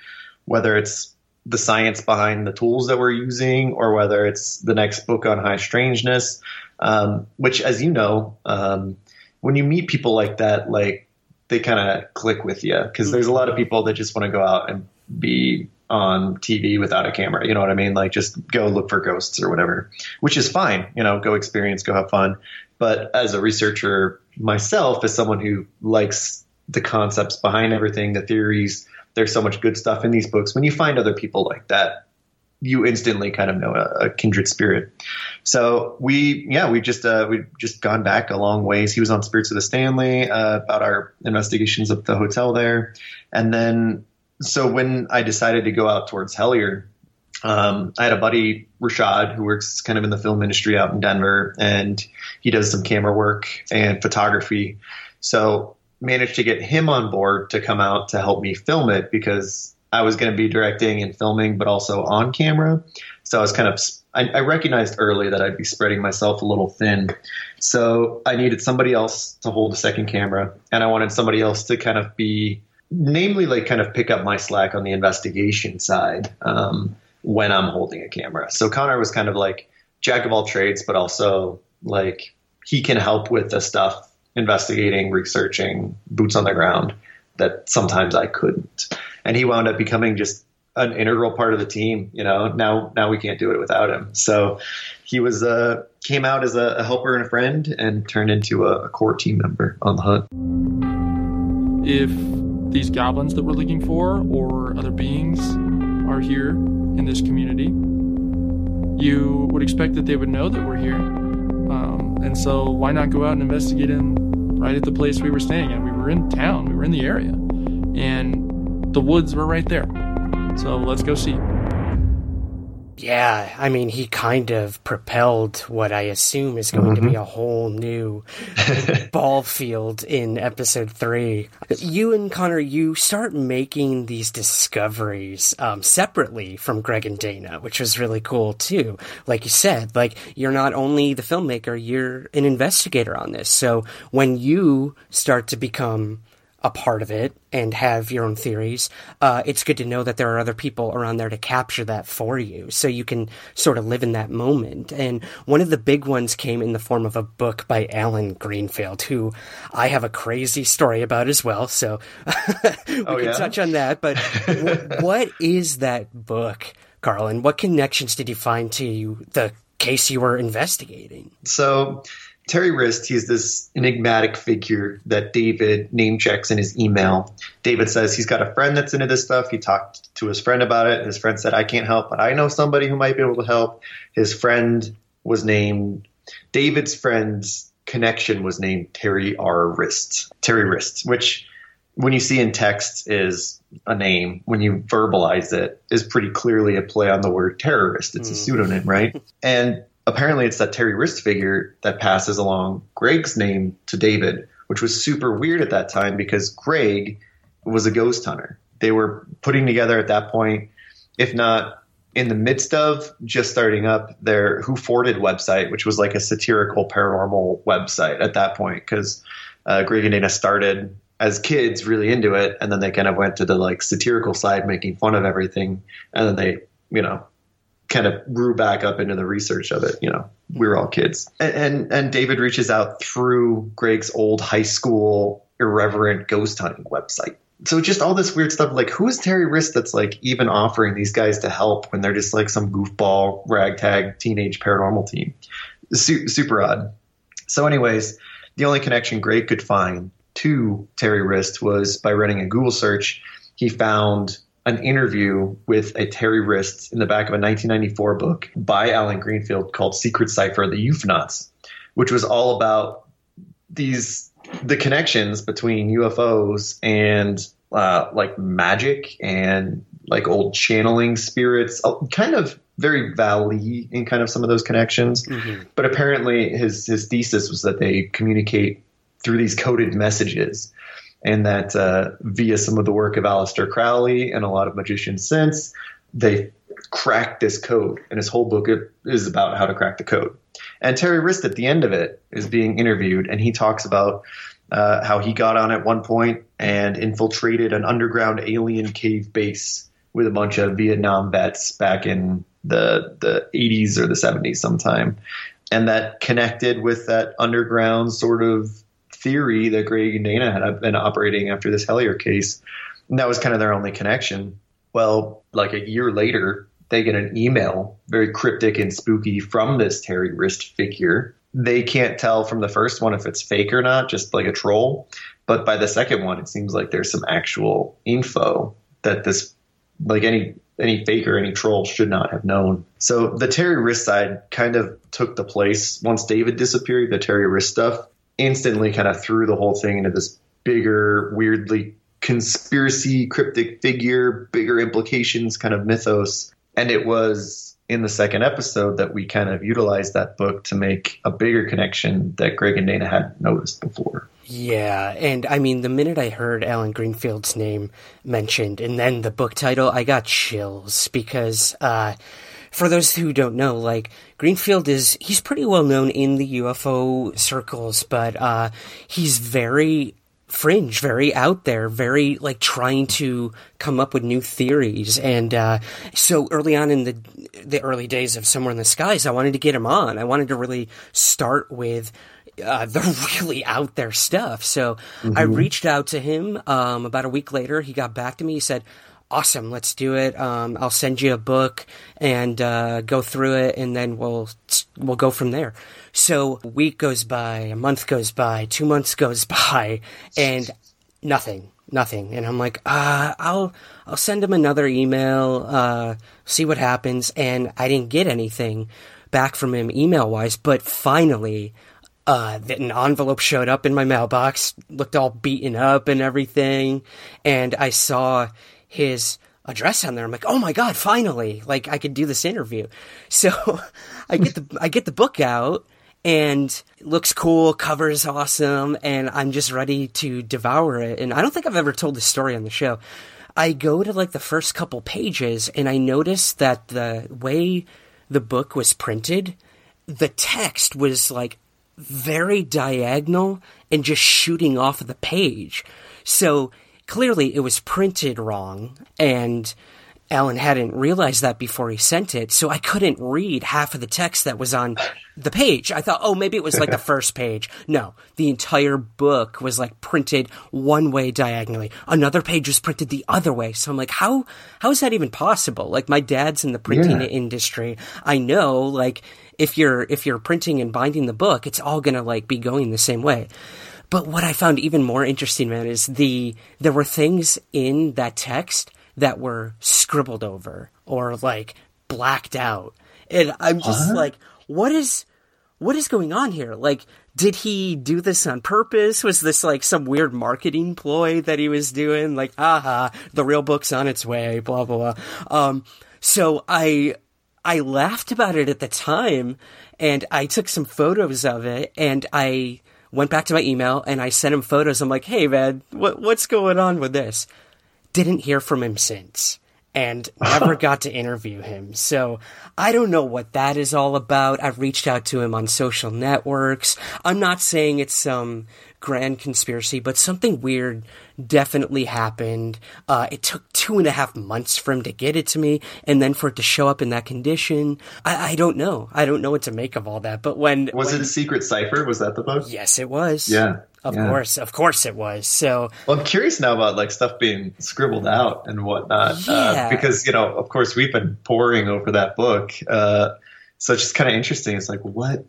whether it's the science behind the tools that we're using or whether it's the next book on high strangeness, um, which, as you know, um, when you meet people like that, like they kind of click with you because there's a mm-hmm. lot of people that just want to go out and be on TV without a camera. You know what I mean? Like just go look for ghosts or whatever, which is fine. You know, go experience, go have fun. But as a researcher myself, as someone who likes the concepts behind everything, the theories, there's so much good stuff in these books. When you find other people like that, you instantly kind of know a, a kindred spirit. So we, yeah, we've just uh, we've just gone back a long ways. He was on Spirits of the Stanley uh, about our investigations of the hotel there, and then so when I decided to go out towards Hellier, um, I had a buddy Rashad who works kind of in the film industry out in Denver, and he does some camera work and photography. So managed to get him on board to come out to help me film it because I was going to be directing and filming, but also on camera. So I was kind of I, I recognized early that I'd be spreading myself a little thin. So I needed somebody else to hold a second camera, and I wanted somebody else to kind of be, namely, like kind of pick up my slack on the investigation side. Um, when I'm holding a camera. So Connor was kind of like jack of all trades, but also like he can help with the stuff, investigating, researching, boots on the ground that sometimes I couldn't. And he wound up becoming just an integral part of the team. You know, now now we can't do it without him. So he was uh, came out as a, a helper and a friend, and turned into a, a core team member on the hunt. If these goblins that we're looking for, or other beings, are here in this community, you would expect that they would know that we're here. Um, and so, why not go out and investigate them right at the place we were staying at? We were in town, we were in the area, and the woods were right there. So, let's go see. Yeah, I mean, he kind of propelled what I assume is going mm-hmm. to be mm-hmm. a whole new ball field in episode three. You and Connor, you start making these discoveries um, separately from Greg and Dana, which was really cool too. Like you said, like you're not only the filmmaker, you're an investigator on this. So when you start to become a part of it and have your own theories, uh, it's good to know that there are other people around there to capture that for you so you can sort of live in that moment. And one of the big ones came in the form of a book by Allen Greenfield, who I have a crazy story about as well. So we oh, can yeah? touch on that. But w- what is that book, Carlin? What connections did you find to the case you were investigating? So Terry Wriste, he's this enigmatic figure that David name checks in his email. David says he's got a friend that's into this stuff. He talked to his friend about it. His friend said, I can't help, but I know somebody who might be able to help. His friend was named, David's friend's connection was named Terry R. Wriste. Terry Wriste, which when you see in text is a name. When you verbalize it, is pretty clearly a play on the word terrorist. It's a mm. pseudonym, right? And apparently it's that Terry Wriste figure that passes along Greg's name to David, which was super weird at that time because Greg was a ghost hunter. They were putting together at that point, if not in the midst of just starting up their Who Forted website, which was like a satirical paranormal website at that point, because uh, Greg and Dana started as kids really into it, and then they kind of went to the like satirical side, making fun of everything, and then they, you know, kind of grew back up into the research of it. You know, we were all kids, and, and and, David reaches out through Greg's old high school irreverent ghost hunting website. So just all this weird stuff. Like, who is Terry Wriste that's like even offering these guys to help when they're just like some goofball ragtag teenage paranormal team? Su- super odd. So, anyways, the only connection Greg could find to Terry Wriste was by running a Google search. He found an interview with a Terry Wriste in the back of a 1994 book by Allen Greenfield called Secret Cipher the UFOnauts, which was all about these the connections between UFOs and uh, like magic and like old channeling spirits, uh, kind of very valley in kind of some of those connections. Mm-hmm. But apparently, his his thesis was that they communicate through these coded messages and that uh, via some of the work of Aleister Crowley and a lot of magicians since, they cracked this code. And his whole book is about how to crack the code. And Terry Wriste at the end of it is being interviewed, and he talks about uh, how he got on at one point and infiltrated an underground alien cave base with a bunch of Vietnam vets back in the the 80s or the 70s sometime, and that connected with that underground sort of theory that Greg and Dana had been operating after this Hellier case. And that was kind of their only connection. Well, like a year later, they get an email, very cryptic and spooky, from this Terry Wriste figure. They can't tell from the first one if it's fake or not, just like a troll. But by the second one, it seems like there's some actual info that this, like any any faker, any troll should not have known. So the Terry Wriste side kind of took the place once David disappeared. The Terry Wriste stuff instantly kind of threw the whole thing into this bigger, weirdly conspiracy, cryptic figure, bigger implications kind of mythos. And it was in the second episode that we kind of utilized that book to make a bigger connection that Greg and Dana had noticed before. Yeah, and I mean, the minute I heard Allen Greenfield's name mentioned and then the book title, I got chills because, uh, for those who don't know, like, Greenfield is, he's pretty well known in the UFO circles, but, uh, he's very fringe, very out there, very like trying to come up with new theories. And uh, so early on in the the early days of Somewhere in the Skies, I wanted to get him on. I wanted to really start with. Uh, the really out there stuff. So mm-hmm. I reached out to him. Um, about a week later, he got back to me. He said, awesome let's do it. Um, i'll send you a book and uh, go through it and then we'll we'll go from there. So a week goes by a month goes by two months goes by and nothing nothing. And i'm like uh, i'll i'll send him another email uh, see what happens. And i didn't get anything back from him email wise but finally uh, an envelope showed up in my mailbox, looked all beaten up and everything, and I saw his address on there. I'm like, oh my god, finally! Like I could do this interview. So I get the I get the book out and it looks cool, covers awesome, and I'm just ready to devour it. And I don't think I've ever told this story on the show. I go to like the first couple pages and I notice that the way the book was printed, the text was like very diagonal and just shooting off of the page. So clearly it was printed wrong and Allen hadn't realized that before he sent it, so I couldn't read half of the text that was on the page. I thought, oh, maybe it was like the first page. No, the entire book was like printed one way diagonally. Another page was printed the other way. So I'm like, how how is that even possible? Like my dad's in the printing yeah. industry. I know, like if you're if you're printing and binding the book, it's all gonna like be going the same way. But what I found even more interesting, man, is the there were things in that text that were scribbled over or like blacked out. And I'm just huh? like, what is what is going on here? Like, did he do this on purpose? Was this like some weird marketing ploy that he was doing? Like, aha, the real book's on its way, blah blah blah. Um, so I I laughed about it at the time and I took some photos of it and I went back to my email and I sent him photos. I'm like, hey man, what, what's going on with this? Didn't hear from him since and never got to interview him. So I don't know what that is all about. I've reached out to him on social networks. I'm not saying it's some grand conspiracy, but something weird definitely happened. Uh, it took two and a half months for him to get it to me, and then for it to show up in that condition. I, I don't know. I don't know what to make of all that. But when was when, it Secret Cipher? Was that the book? Yes, it was. Yeah. Of yeah. course, of course it was. So, well, I'm curious now about like stuff being scribbled out and whatnot, uh, yeah. uh, because you know, of course, we've been poring over that book, uh, so it's just kind of interesting. It's like, what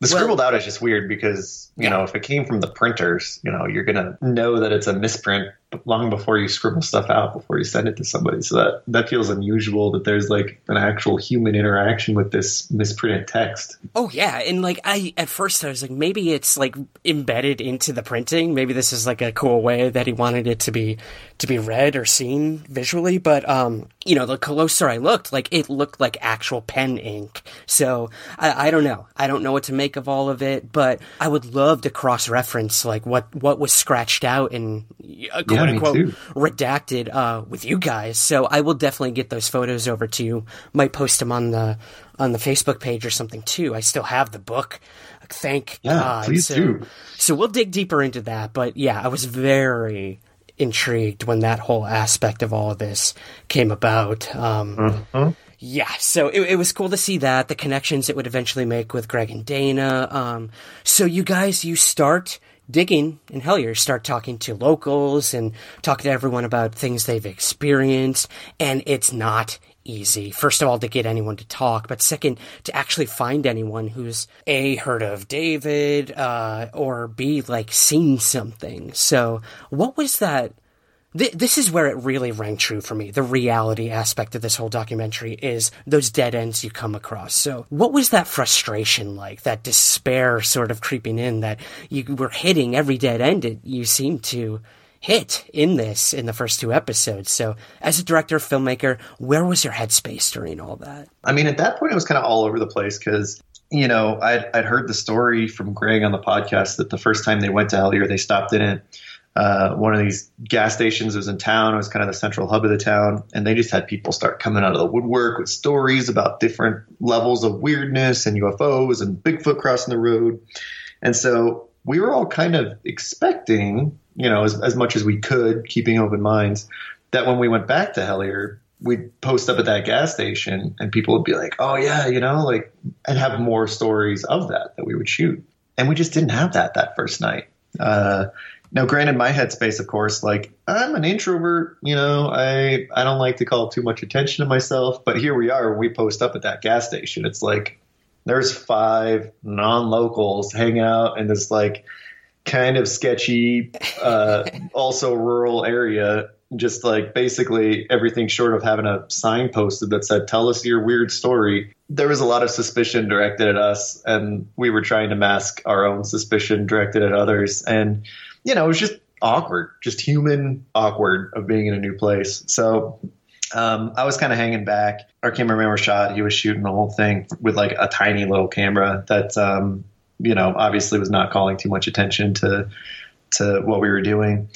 the scribbled well, out is just weird because you yeah. know if it came from the printers, you know you're gonna know that it's a misprint long before you scribble stuff out before you send it to somebody. So that that feels unusual that there's like an actual human interaction with this misprinted text. Oh yeah, and like I at first I was like maybe it's like embedded into the printing. Maybe this is like a cool way that he wanted it to be to be read or seen visually. But um, you know, the closer I looked, like it looked like actual pen ink. So I, I don't know. I don't know what to make of all of it, but I would love to cross reference like what what was scratched out and. Uh, quote unquote redacted uh, with you guys. So I will definitely get those photos over to you. Might post them on the on the Facebook page or something too. I still have the book. Thank yeah, God. Please so, do. So we'll dig deeper into that. But yeah, I was very intrigued when that whole aspect of all of this came about. Um, mm-hmm. Yeah, so it, it, was cool to see that the connections it would eventually make with Greg and Dana. Um, so you guys, you start digging in Hellier, start talking to locals and talking to everyone about things they've experienced. And it's not easy. First of all, to get anyone to talk, but second, to actually find anyone who's A, heard of David, uh, or B, like seen something. So what was that? Th- this is where it really rang true for me. The reality aspect of this whole documentary is those dead ends you come across. So, what was that frustration like? That despair sort of creeping in that you were hitting every dead end it, you seem to hit in this in the first two episodes. So, as a director, filmmaker, where was your headspace during all that? I mean, at that point, it was kind of all over the place because you know, I'd, I'd heard the story from Greg on the podcast that the first time they went to Hellier, they stopped in it. Uh, one of these gas stations was in town. It was kind of the central hub of the town. And they just had people start coming out of the woodwork with stories about different levels of weirdness and UFOs and Bigfoot crossing the road. And so we were all kind of expecting, you know, as, as much as we could, keeping open minds, that when we went back to Hellier, we'd post up at that gas station and people would be like, oh, yeah, you know, like, and have more stories of that that we would shoot. And we just didn't have that that first night. Uh, now, granted, my headspace, of course, like I'm an introvert, you know, I I don't like to call too much attention to myself. But here we are, we post up at that gas station. It's like there's five non-locals hang out in this like kind of sketchy, uh, also rural area, just like basically everything short of having a sign posted that said tell us your weird story there was a lot of suspicion directed at us and we were trying to mask our own suspicion directed at others and you know it was just awkward just human awkward of being in a new place so um, I was kind of hanging back. Our cameraman was shot. He was shooting the whole thing with like a tiny little camera that, um, you know, obviously was not calling too much attention to to what we were doing.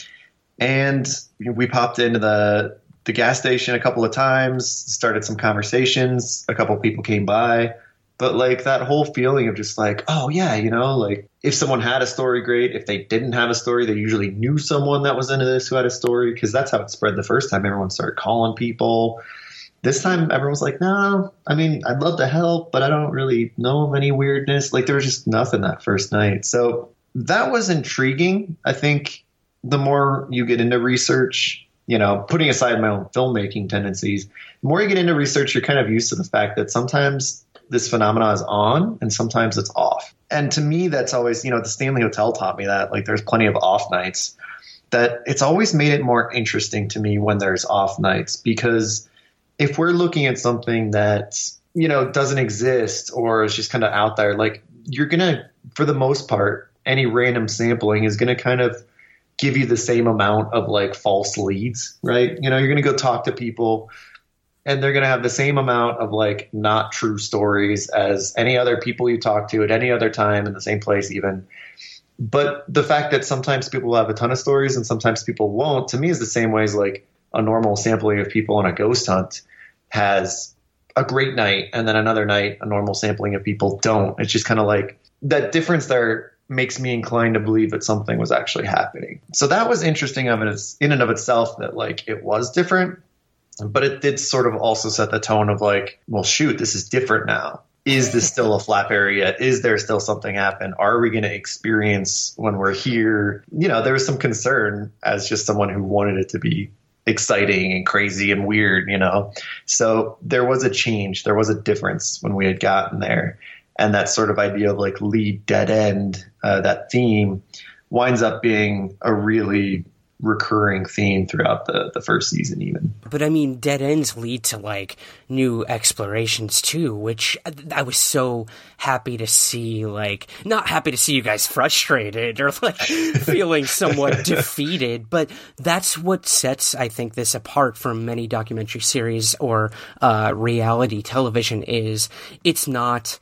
And we popped into the the gas station a couple of times, started some conversations. A couple people came by, but like that whole feeling of just like, oh yeah, you know, like if someone had a story, great. If they didn't have a story, they usually knew someone that was into this who had a story because that's how it spread the first time. Everyone started calling people. This time, everyone's like, no, I mean, I'd love to help, but I don't really know of any weirdness. Like there was just nothing that first night. So that was intriguing. I think the more you get into research, you know, putting aside my own filmmaking tendencies, the more you get into research, you're kind of used to the fact that sometimes this phenomena is on and sometimes it's off. And to me, that's always, you know, the Stanley Hotel taught me that. Like, there's plenty of off nights. That it's always made it more interesting to me when there's off nights because if we're looking at something that, you know, doesn't exist or is just kind of out there, like, you're going to, for the most part, any random sampling is going to kind of give you the same amount of like false leads, right? You know, you're going to go talk to people and they're going to have the same amount of like not true stories as any other people you talk to at any other time in the same place even. But the fact that sometimes people have a ton of stories and sometimes people won't to me is the same way as like a normal sampling of people on a ghost hunt has a great night and then another night a normal sampling of people don't. It's just kind of like that difference there makes me inclined to believe that something was actually happening. So that was interesting of it in and of itself that like it was different, but it did sort of also set the tone of like, well, shoot, this is different now. Is this still a flap area? Is there still something happen? Are we going to experience when we're here? You know, there was some concern as just someone who wanted it to be exciting and crazy and weird, you know. So there was a change, there was a difference when we had gotten there and that sort of idea of like lead dead end, uh, that theme winds up being a really recurring theme throughout the, the first season even. But i mean dead ends lead to like new explorations too which i was so happy to see like not happy to see you guys frustrated or like feeling somewhat defeated but that's what sets i think this apart from many documentary series or uh, reality television is it's not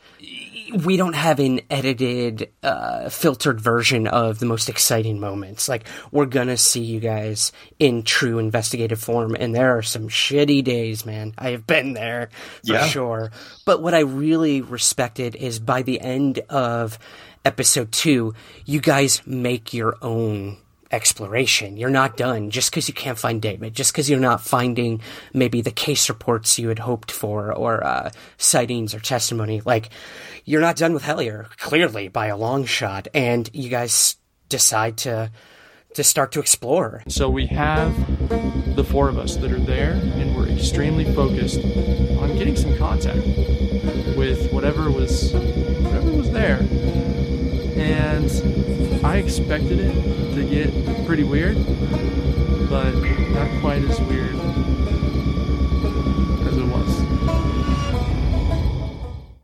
we don't have an edited, uh, filtered version of the most exciting moments. Like, we're gonna see you guys in true investigative form, and there are some shitty days, man. I have been there for yeah. sure. But what I really respected is by the end of episode two, you guys make your own exploration. You're not done just because you can't find David, just because you're not finding maybe the case reports you had hoped for or uh, sightings or testimony. Like, you're not done with Hellier, clearly by a long shot, and you guys decide to to start to explore. So we have the four of us that are there, and we're extremely focused on getting some contact with whatever was whatever was there. And I expected it to get pretty weird, but not quite as weird as it was.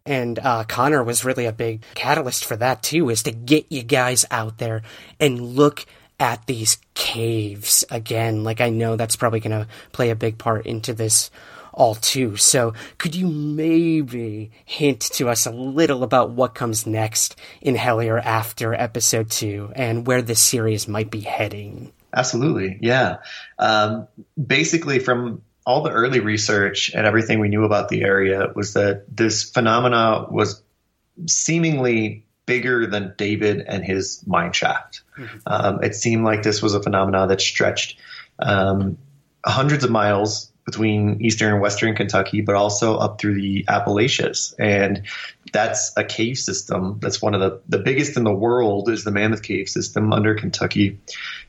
And uh, Connor was really a big catalyst for that too, is to get you guys out there and look at these caves again. Like I know that's probably going to play a big part into this all too. So could you maybe hint to us a little about what comes next in Hellier after episode two and where this series might be heading? Absolutely, yeah. Um, basically, from all the early research and everything we knew about the area was that this phenomena was seemingly bigger than David and his mine shaft. Mm-hmm. Um, it seemed like this was a phenomena that stretched um, hundreds of miles between eastern and western Kentucky, but also up through the Appalachians. And that's a cave system that's one of the, the biggest in the world is the Mammoth Cave system under Kentucky.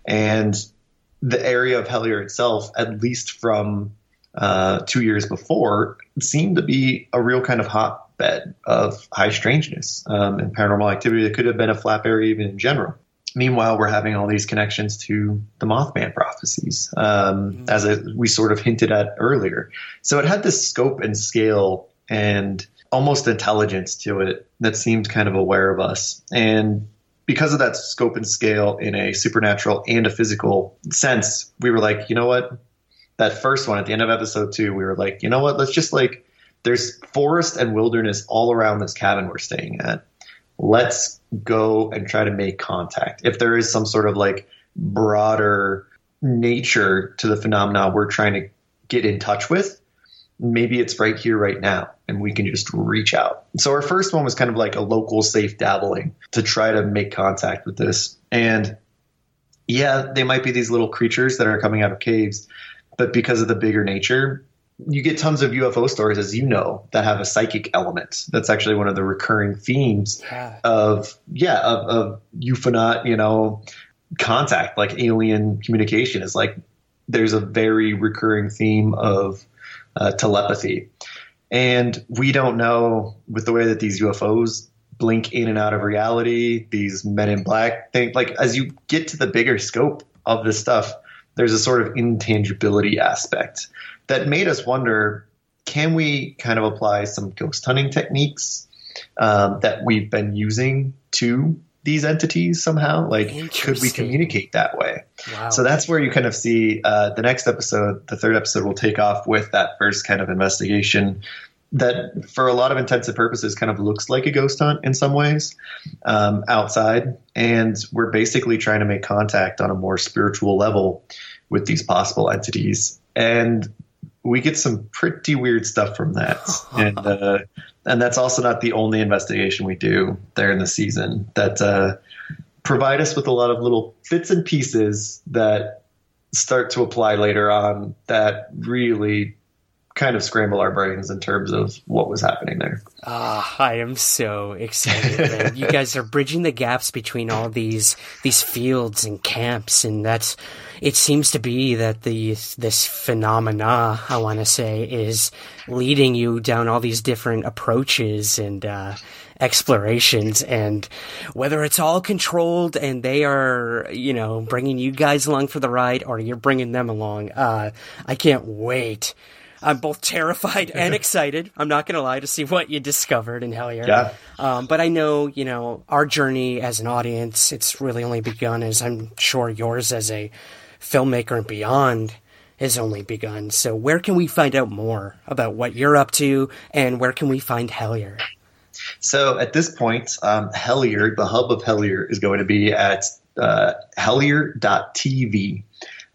And the area of Hellier itself, at least from uh, two years before, seemed to be a real kind of hotbed of high strangeness um, and paranormal activity that could have been a flap area even in general. Meanwhile, we're having all these connections to the Mothman prophecies, um, mm-hmm. as a, we sort of hinted at earlier. So it had this scope and scale and almost intelligence to it that seemed kind of aware of us. And because of that scope and scale in a supernatural and a physical sense, we were like, you know what? That first one at the end of episode two, we were like, you know what? Let's just like, there's forest and wilderness all around this cabin we're staying at let's go and try to make contact. If there is some sort of like broader nature to the phenomena we're trying to get in touch with, maybe it's right here, right now, and we can just reach out. So our first one was kind of like a local safe dabbling to try to make contact with this. And yeah, they might be these little creatures that are coming out of caves, but because of the bigger nature, you get tons of UFO stories, as you know, that have a psychic element. That's actually one of the recurring themes yeah. of yeah of, of UFOnaut, you know, contact like alien communication is like there's a very recurring theme of uh, telepathy, and we don't know with the way that these UFOs blink in and out of reality. These Men in Black thing, like as you get to the bigger scope of this stuff, there's a sort of intangibility aspect that made us wonder can we kind of apply some ghost hunting techniques um, that we've been using to these entities somehow? Like, could we communicate that way? Wow. So that's where you kind of see uh, the next episode, the third episode, will take off with that first kind of investigation that, for a lot of intents and purposes, kind of looks like a ghost hunt in some ways um, outside. And we're basically trying to make contact on a more spiritual level with these possible entities. And we get some pretty weird stuff from that, and uh, and that's also not the only investigation we do there in the season that uh, provide us with a lot of little bits and pieces that start to apply later on that really kind of scramble our brains in terms of what was happening there. Ah, I am so excited. you guys are bridging the gaps between all these these fields and camps, and that's. It seems to be that the this phenomena I want to say is leading you down all these different approaches and uh, explorations, and whether it's all controlled and they are you know bringing you guys along for the ride, or you're bringing them along. Uh, I can't wait I'm both terrified and excited. I'm not going to lie to see what you discovered in Hellier. Yeah. Um, but I know, you know, our journey as an audience, it's really only begun as I'm sure yours as a filmmaker and beyond has only begun. So where can we find out more about what you're up to and where can we find Hellier? So at this point, um, Hellier, the hub of Hellier, is going to be at uh, hellier.tv.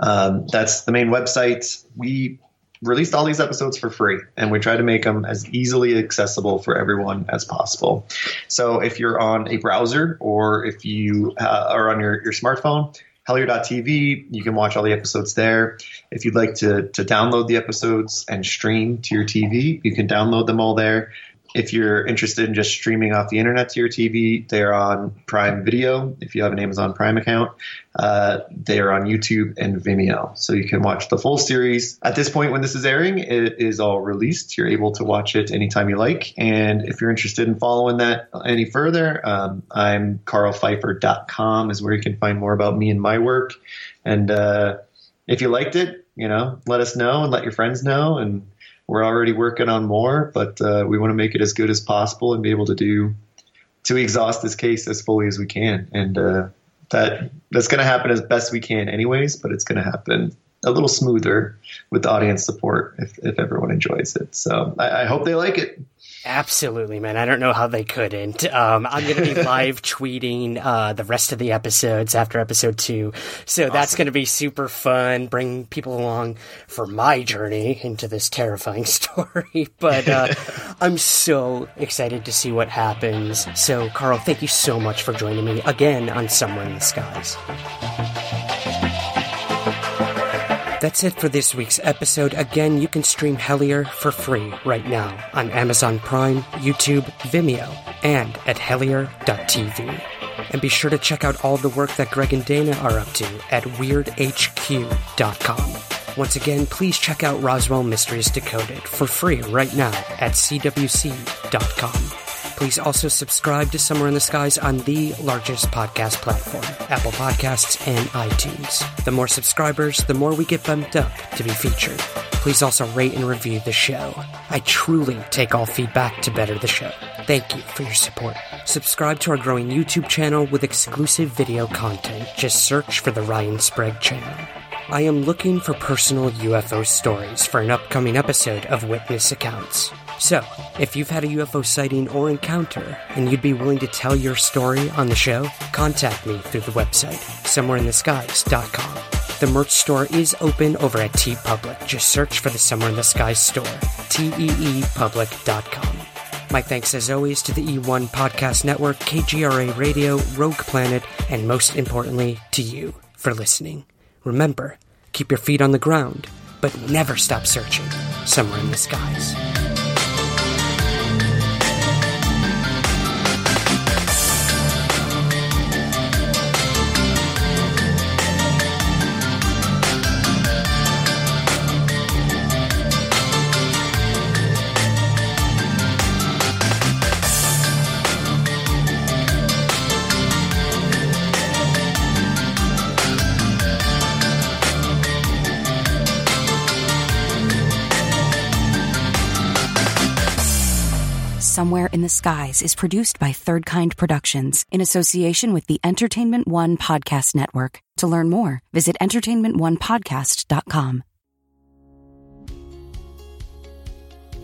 Um, that's the main website. We released all these episodes for free and we try to make them as easily accessible for everyone as possible. So if you're on a browser or if you uh, are on your, your smartphone, hellier.tv, you can watch all the episodes there. If you'd like to, to download the episodes and stream to your TV, you can download them all there. If you're interested in just streaming off the internet to your TV, they're on Prime Video. If you have an Amazon Prime account, uh, they are on YouTube and Vimeo. So you can watch the full series. At this point, when this is airing, it is all released. You're able to watch it anytime you like. And if you're interested in following that any further, um, I'm karlpfeiffer.com is where you can find more about me and my work. And, uh, if you liked it, you know, let us know and let your friends know. And we're already working on more, but uh, we want to make it as good as possible and be able to do to exhaust this case as fully as we can. And uh, that that's going to happen as best we can, anyways. But it's going to happen a little smoother with audience support if, if everyone enjoys it. So I, I hope they like it. Absolutely, man. I don't know how they couldn't. Um, I'm going to be live tweeting uh, the rest of the episodes after episode two. So awesome. that's going to be super fun. Bring people along for my journey into this terrifying story. But uh, I'm so excited to see what happens. So, Karl, thank you so much for joining me again on Somewhere in the Skies. That's it for this week's episode. Again, you can stream Hellier for free right now on Amazon Prime, YouTube, Vimeo, and at hellier.tv. And be sure to check out all the work that Greg and Dana are up to at weirdhq.com. Once again, please check out Roswell Mysteries Decoded for free right now at CWSeed.com. Please also subscribe to Somewhere in the Skies on the largest podcast platform, Apple Podcasts and iTunes. The more subscribers, the more we get bumped up to be featured. Please also rate and review the show. I truly take all feedback to better the show. Thank you for your support. Subscribe to our growing YouTube channel with exclusive video content. Just search for the Ryan Sprague channel. I am looking for personal UFO stories for an upcoming episode of Witness Accounts. So, if you've had a UFO sighting or encounter and you'd be willing to tell your story on the show, contact me through the website, somewhereintheskies.com. The merch store is open over at TeePublic. Just search for the Somewhere in the Skies store, teepublic.com. My thanks as always to the E1 Podcast Network, KGRA Radio, Rogue Planet, and most importantly, to you for listening. Remember, keep your feet on the ground, but never stop searching somewhere in the skies. Somewhere in the Skies is produced by Third Kind Productions in association with the Entertainment One Podcast Network. To learn more, visit entertainmentonepodcast.com.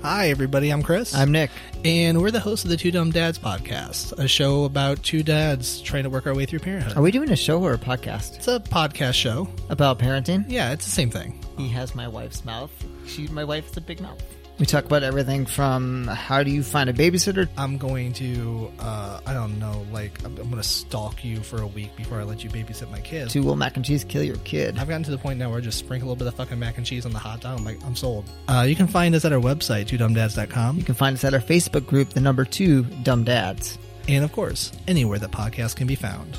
Hi, everybody. I'm Chris. I'm Nick. And we're the hosts of the Two Dumb Dads podcast, a show about two dads trying to work our way through parenthood. Are we doing a show or a podcast? It's a podcast show. About parenting? Yeah, it's the same thing. He has my wife's mouth. She, my wife, wife's a big mouth. We talk about everything from how do you find a babysitter. I'm going to, uh, I don't know, like, I'm, I'm going to stalk you for a week before I let you babysit my kid. To will mac and cheese kill your kid? I've gotten to the point now where I just sprinkle a little bit of fucking mac and cheese on the hot dog. I'm like, I'm sold. Uh, you can find us at our website, twodumbdads.com. You can find us at our Facebook group, the number two Dumb Dads. And of course, anywhere that podcasts can be found.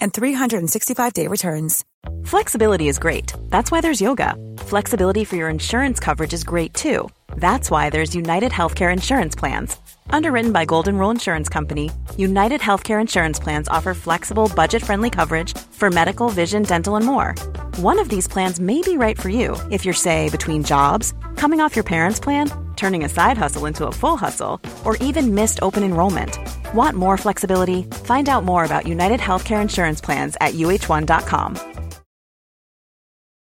and 365-day returns. Flexibility is great. That's why there's yoga. Flexibility for your insurance coverage is great too. That's why there's United Healthcare Insurance Plans. Underwritten by Golden Rule Insurance Company, United Healthcare Insurance Plans offer flexible, budget friendly coverage for medical, vision, dental, and more. One of these plans may be right for you if you're, say, between jobs, coming off your parents' plan, turning a side hustle into a full hustle, or even missed open enrollment. Want more flexibility? Find out more about United Healthcare Insurance Plans at uhone.com.